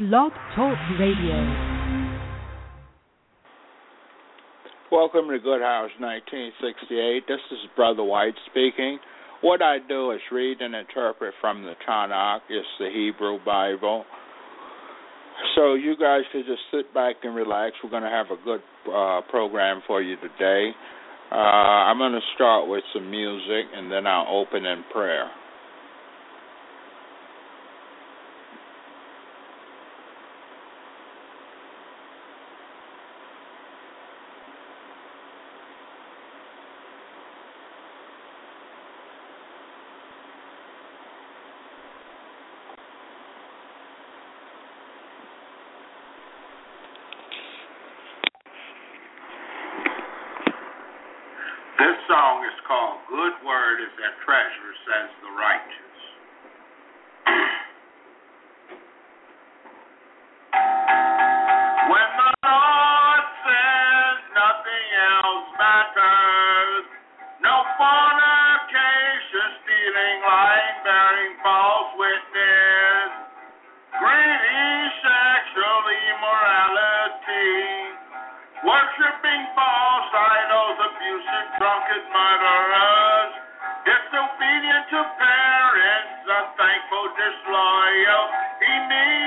Blog Talk Radio. Welcome to Good House 1968. This is Brother White speaking. What I do is read and interpret from the Tanakh, it's the Hebrew Bible. So you guys can just sit back and relax. We're going to have a good uh, program for you today. Uh, I'm going to start with some music and then I'll open in prayer. This song is called Good Word is a Treasure, Says the Righteous. America's murderers, disobedient to parents, a thankful disloyal. He means.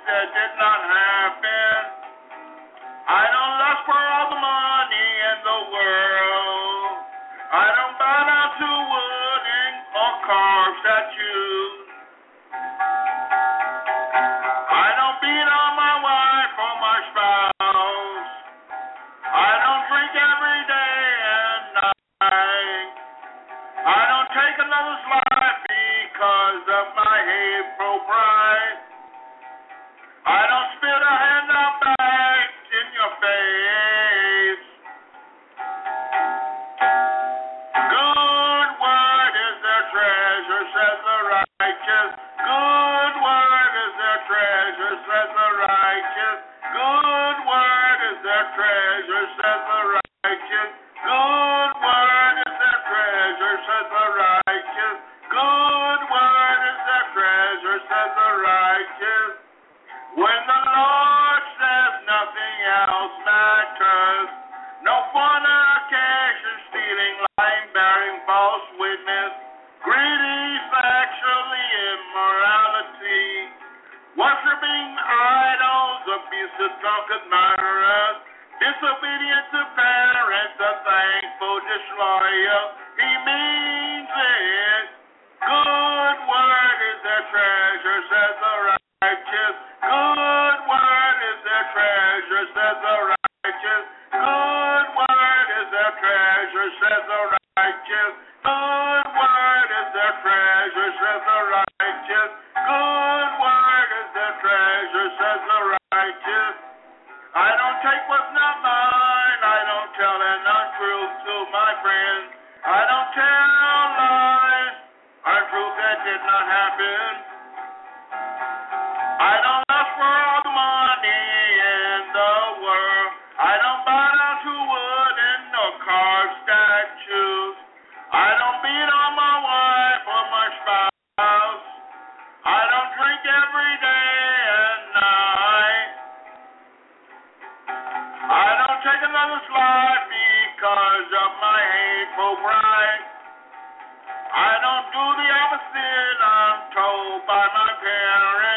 uh, Dead Good word is their treasure, says the righteous. Good word is their treasure, says the righteous. O'Brien. I don't do the opposite I'm told by my parents.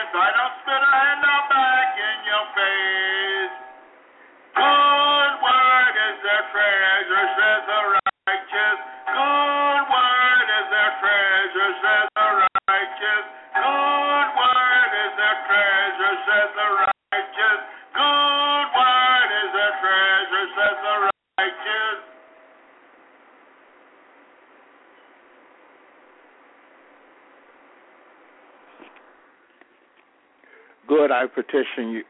Good, I petition you.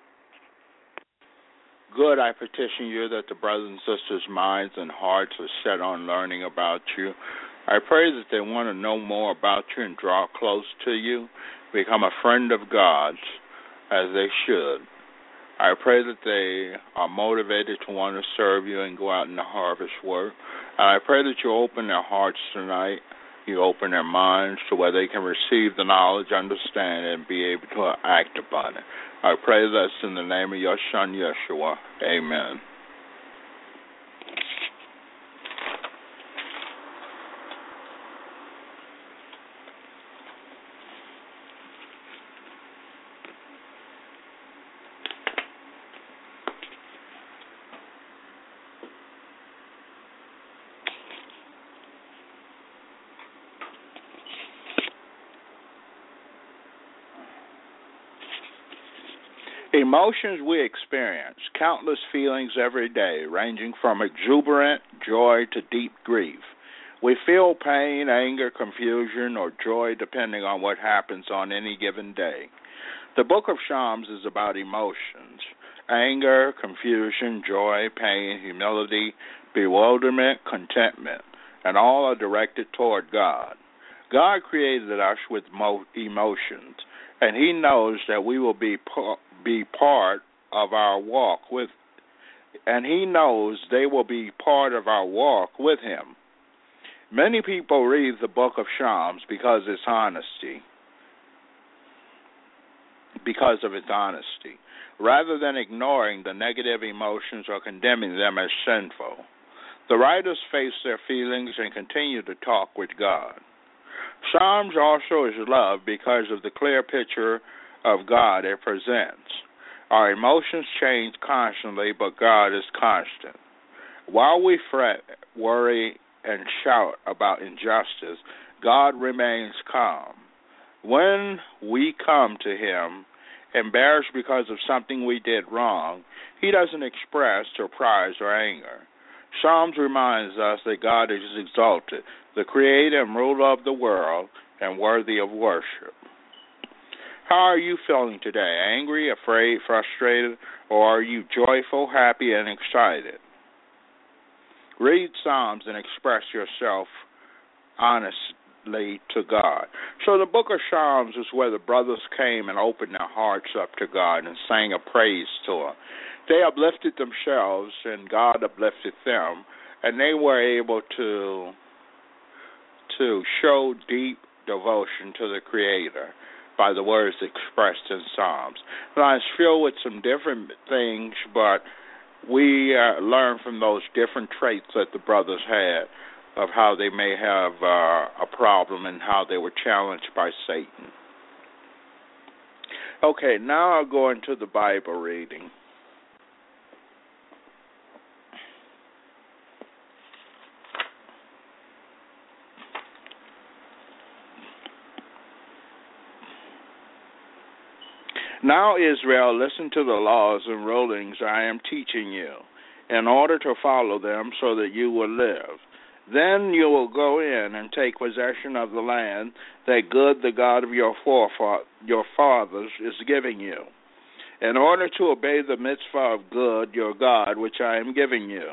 Good, I petition you that the brothers and sisters' minds and hearts are set on learning about you. I pray that they want to know more about you and draw close to you, become a friend of God's as they should. I pray that they are motivated to want to serve you and go out in the harvest work. And I pray that you open their hearts tonight, you open their minds to where they can receive the knowledge, understand, and be able to act upon it. I pray this in the name of your Son, Yeshua. Amen. Emotions we experience, countless feelings every day, ranging from exuberant joy to deep grief. We feel pain, anger, confusion, or joy depending on what happens on any given day. The book of Psalms is about emotions anger, confusion, joy, pain, humility, bewilderment, contentment, and all are directed toward God. God created us with emotions, and He knows that we will be be part of our walk with and he knows they will be part of our walk with him. Many people read the book of Psalms because it's honesty. Because of its honesty, rather than ignoring the negative emotions or condemning them as sinful. The writers face their feelings and continue to talk with God. Psalms also is love because of the clear picture of God it presents. Our emotions change constantly, but God is constant. While we fret, worry, and shout about injustice, God remains calm. When we come to Him, embarrassed because of something we did wrong, He doesn't express surprise or anger. Psalms reminds us that God is exalted, the creator and ruler of the world, and worthy of worship. How are you feeling today? Angry, afraid, frustrated, or are you joyful, happy, and excited? Read Psalms and express yourself honestly to God. So the book of Psalms is where the brothers came and opened their hearts up to God and sang a praise to Him. They uplifted themselves and God uplifted them, and they were able to to show deep devotion to the Creator by the words expressed in Psalms. Now, it's filled with some different things, but we uh, learn from those different traits that the brothers had of how they may have uh, a problem and how they were challenged by Satan. Okay, now I'll go into the Bible reading. Now, Israel, listen to the laws and rulings I am teaching you, in order to follow them so that you will live. Then you will go in and take possession of the land that good the God of your forefathers, your fathers is giving you. In order to obey the mitzvah of good your God, which I am giving you,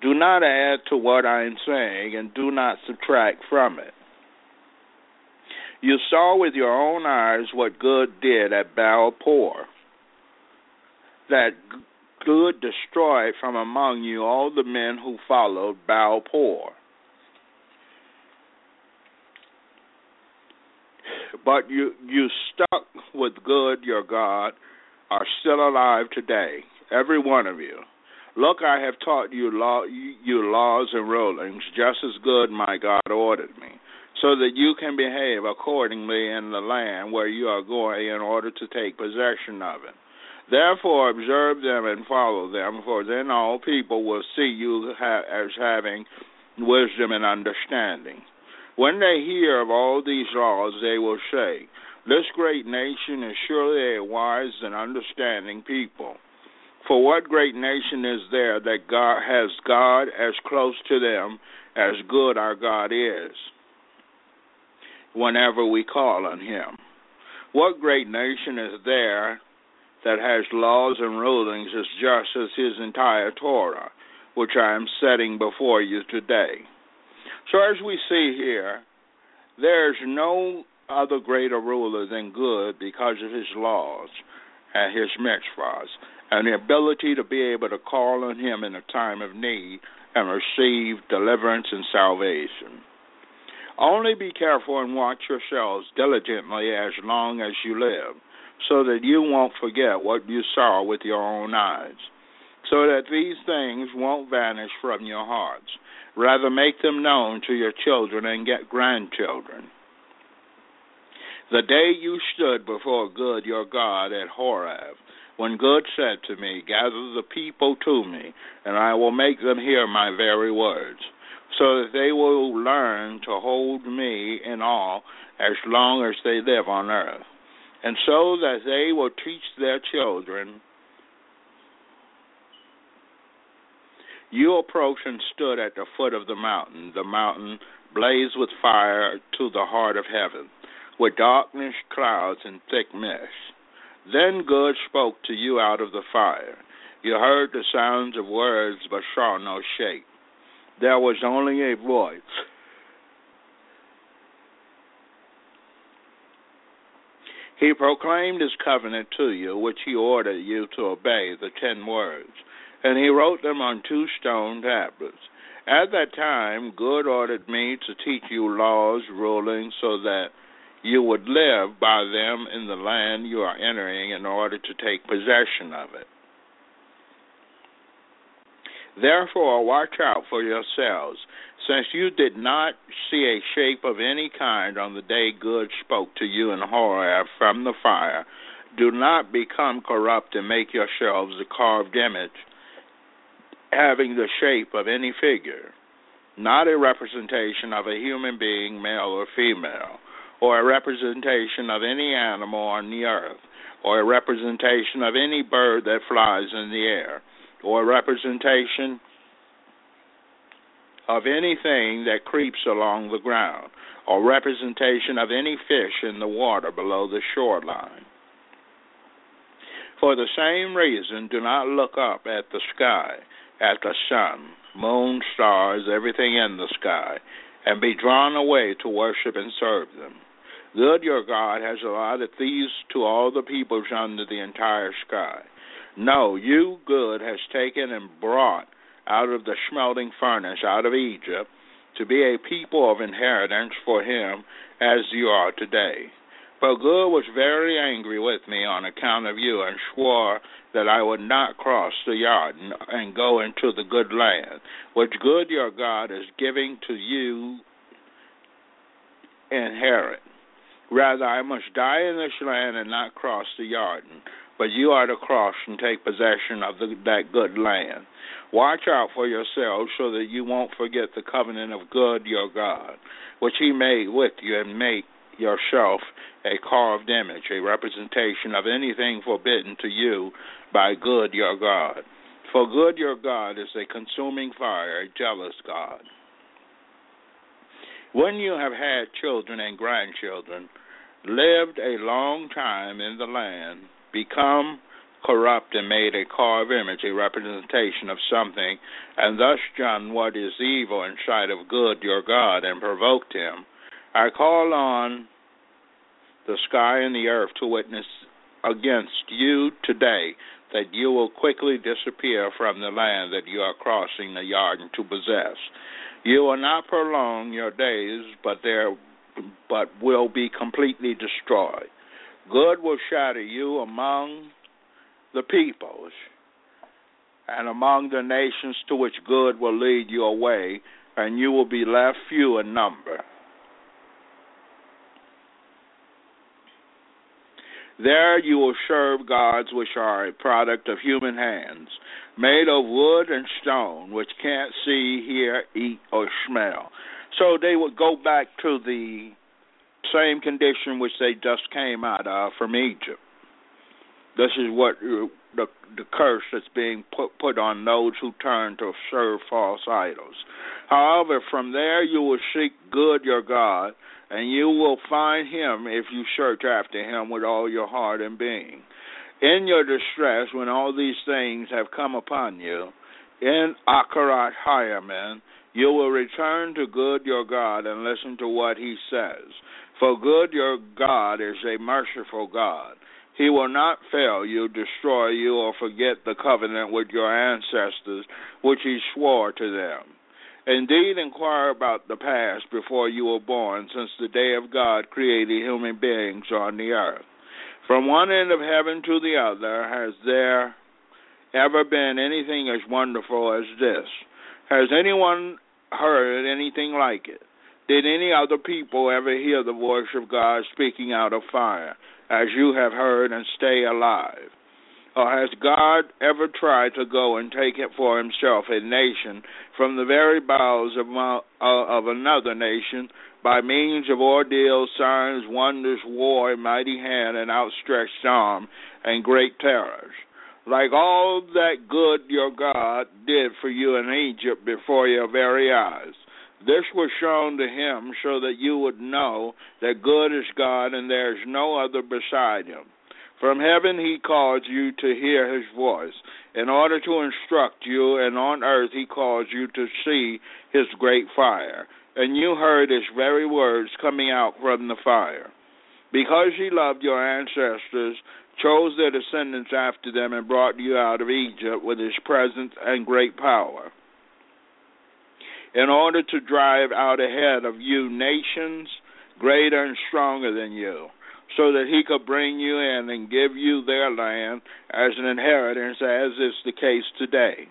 do not add to what I am saying, and do not subtract from it. You saw with your own eyes what good did at Baal That good destroyed from among you all the men who followed Baal But you you stuck with good your God are still alive today, every one of you. Look, I have taught you law you laws and rulings, just as good my God ordered me so that you can behave accordingly in the land where you are going in order to take possession of it. Therefore, observe them and follow them, for then all people will see you as having wisdom and understanding. When they hear of all these laws, they will say, This great nation is surely a wise and understanding people. For what great nation is there that God has God as close to them as good our God is? Whenever we call on him. What great nation is there that has laws and rulings as just as his entire Torah, which I am setting before you today. So, as we see here, there's no other greater ruler than good because of his laws and his mitzvahs, and the ability to be able to call on him in a time of need and receive deliverance and salvation. Only be careful and watch yourselves diligently as long as you live, so that you won't forget what you saw with your own eyes, so that these things won't vanish from your hearts. Rather, make them known to your children and get grandchildren. The day you stood before Good your God at Horeb, when Good said to me, Gather the people to me, and I will make them hear my very words, so that they will learn to hold me in awe as long as they live on earth, and so that they will teach their children. You approached and stood at the foot of the mountain. The mountain blazed with fire to the heart of heaven, with darkness, clouds, and thick mist. Then God spoke to you out of the fire. You heard the sounds of words, but saw no shape. There was only a voice. He proclaimed his covenant to you, which he ordered you to obey, the ten words, and he wrote them on two stone tablets. At that time, God ordered me to teach you laws, rulings, so that you would live by them in the land you are entering in order to take possession of it. Therefore, watch out for yourselves, since you did not see a shape of any kind on the day God spoke to you in Horeb from the fire. Do not become corrupt and make yourselves a carved image having the shape of any figure, not a representation of a human being, male or female or a representation of any animal on the earth, or a representation of any bird that flies in the air, or representation of anything that creeps along the ground, or representation of any fish in the water below the shoreline. For the same reason, do not look up at the sky, at the sun, moon, stars, everything in the sky, and be drawn away to worship and serve them. Good your God has allotted these to all the peoples under the entire sky. No, you, good, has taken and brought out of the smelting furnace, out of Egypt, to be a people of inheritance for him as you are today. But Good was very angry with me on account of you and swore that I would not cross the Jordan and go into the good land, which Good your God is giving to you inherit. Rather, I must die in this land and not cross the Jordan. But you are to cross and take possession of the, that good land. Watch out for yourselves so that you won't forget the covenant of good your God, which he made with you, and make yourself a carved image, a representation of anything forbidden to you by good your God. For good your God is a consuming fire, a jealous God. When you have had children and grandchildren, lived a long time in the land, become corrupt and made a carved image, a representation of something, and thus done what is evil in sight of good your God, and provoked him, I call on the sky and the earth to witness against you today that you will quickly disappear from the land that you are crossing the Jordan to possess. You will not prolong your days, but there but will be completely destroyed. Good will shatter you among the peoples and among the nations to which good will lead you away, and you will be left few in number. There you will serve gods which are a product of human hands, made of wood and stone, which can't see, hear, eat, or smell. So they would go back to the same condition which they just came out of from Egypt. This is what uh, the the curse that's being put put on those who turn to serve false idols. However, from there you will seek good your God, and you will find him if you search after him with all your heart and being. In your distress, when all these things have come upon you, in Acharit Hayamim, you will return to good your God and listen to what he says. For good your God is a merciful God. He will not fail you, destroy you, or forget the covenant with your ancestors, which he swore to them. Indeed, inquire about the past before you were born, since the day of God created human beings on the earth. From one end of heaven to the other, has there ever been anything as wonderful as this? Has anyone heard anything like it? Did any other people ever hear the voice of God speaking out of fire, as you have heard, and stay alive? Or has God ever tried to go and take it for himself a nation from the very bowels of, uh, of another nation by means of ordeals, signs, wonders, war, a mighty hand, and outstretched arm, and great terrors? Like all that good your God did for you in Egypt before your very eyes. This was shown to him so that you would know that good is God and there is no other beside him. From heaven he calls you to hear his voice, in order to instruct you, and on earth he calls you to see his great fire. And you heard his very words coming out from the fire. Because he loved your ancestors, chose their descendants after them, and brought you out of Egypt with his presence and great power in order to drive out ahead of you nations greater and stronger than you, so that he could bring you in and give you their land as an inheritance, as is the case today.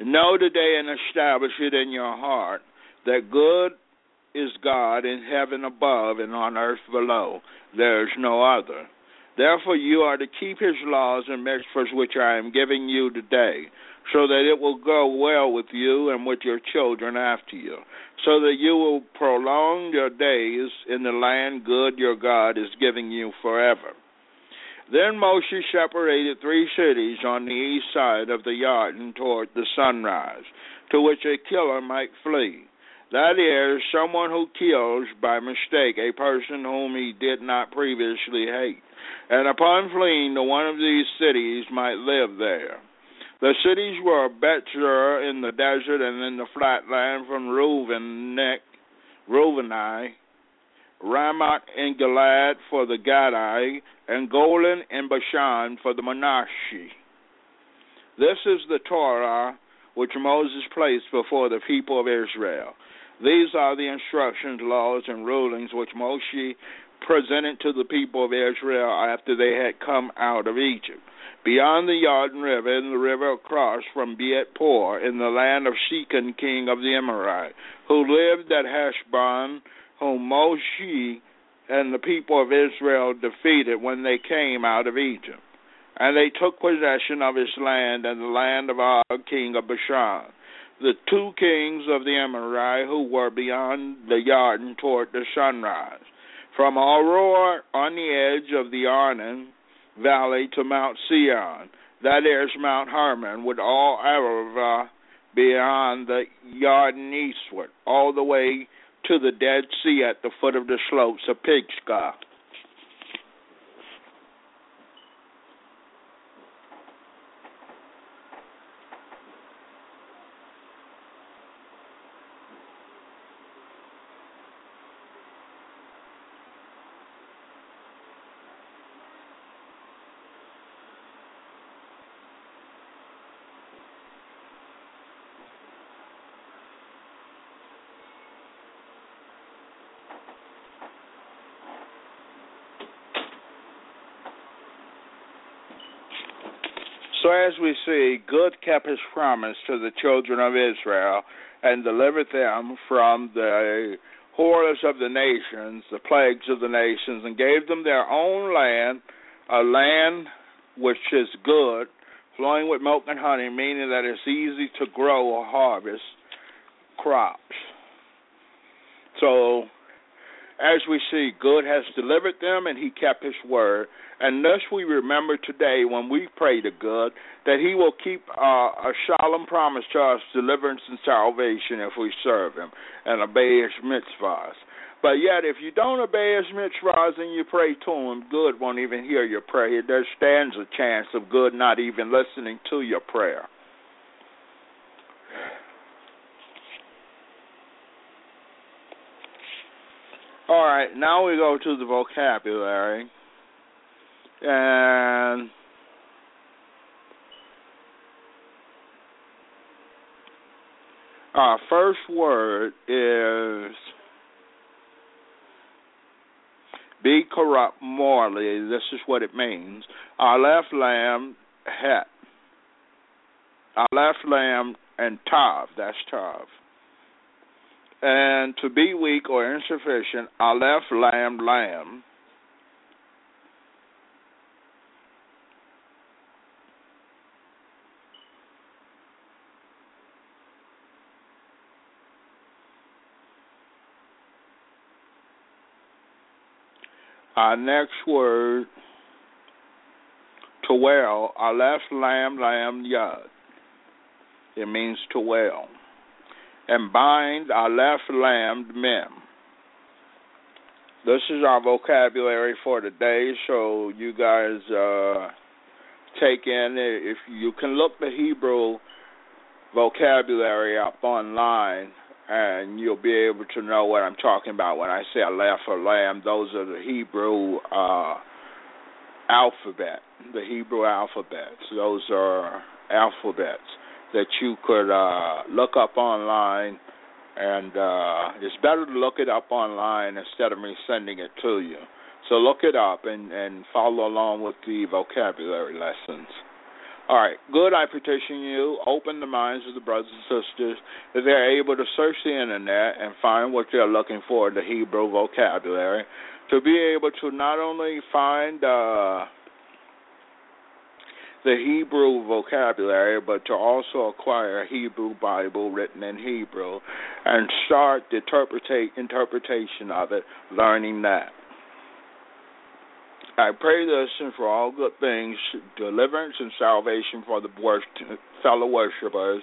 Know today and establish it in your heart that good is God in heaven above and on earth below. There is no other. Therefore, you are to keep his laws and measures which I am giving you today, so that it will go well with you and with your children after you, so that you will prolong your days in the land good your God is giving you forever. Then Moshe separated three cities on the east side of the Jordan toward the sunrise, to which a killer might flee. That is, someone who kills by mistake a person whom he did not previously hate, and upon fleeing to one of these cities might live there. The cities were Bethsur in the desert and in the flat land from Reuven, Reuveni, Ramoth in Gilead for the Gadai, and Golan in Bashan for the Manasseh. This is the Torah which Moses placed before the people of Israel. These are the instructions, laws, and rulings which Moshe presented to the people of Israel after they had come out of Egypt beyond the Jordan River, and the river across from Beet Por, in the land of Sichon, king of the Amorite, who lived at Heshbon, whom Moshe and the people of Israel defeated when they came out of Egypt. And they took possession of his land and the land of Og, king of Bashan. The two kings of the Amorite who were beyond the Jordan toward the sunrise. From Aroer on the edge of the Arnon valley to Mount Sion, that is Mount Hermon, with all Arava beyond the Jordan eastward, all the way to the Dead Sea at the foot of the slopes of Pisgah. So as we see, good kept his promise to the children of Israel and delivered them from the horrors of the nations, the plagues of the nations, and gave them their own land, a land which is good, flowing with milk and honey, meaning that it's easy to grow or harvest crops. So As we see, good has delivered them, and he kept his word. And thus we remember today when we pray to God that he will keep uh, a solemn promise to us, deliverance and salvation if we serve him and obey his mitzvahs. But yet, if you don't obey his mitzvahs and you pray to him, good won't even hear your prayer. There stands a chance of good not even listening to your prayer. All right, now we go to the vocabulary. And our first word is be corrupt morally. This is what it means. Aleph lamb het. left lamb and tav. That's tav. And to be weak or insufficient, Aleph lamb lamb. Our next word, to well, Aleph lamb lamb yad. It means to well and bind Aleph Lam Mem. This is our vocabulary for today, so you guys uh, take in if you can look the Hebrew vocabulary up online and you'll be able to know what I'm talking about when I say Aleph or Lamb. Those are the Hebrew uh, alphabet, the Hebrew alphabets. Those are alphabets that you could uh, look up online, and uh, it's better to look it up online instead of me sending it to you. So look it up and, and follow along with the vocabulary lessons. All right, good. I petition you, open the minds of the brothers and sisters that they're able to search the internet and find what they're looking for in the Hebrew vocabulary, to be able to not only find uh, the Hebrew vocabulary, but to also acquire a Hebrew Bible written in Hebrew and start the interpretation of it, learning that. I pray this and for all good things, deliverance and salvation for the fellow worshippers.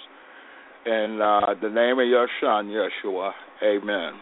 In uh, the name of your Son, Yeshua, amen.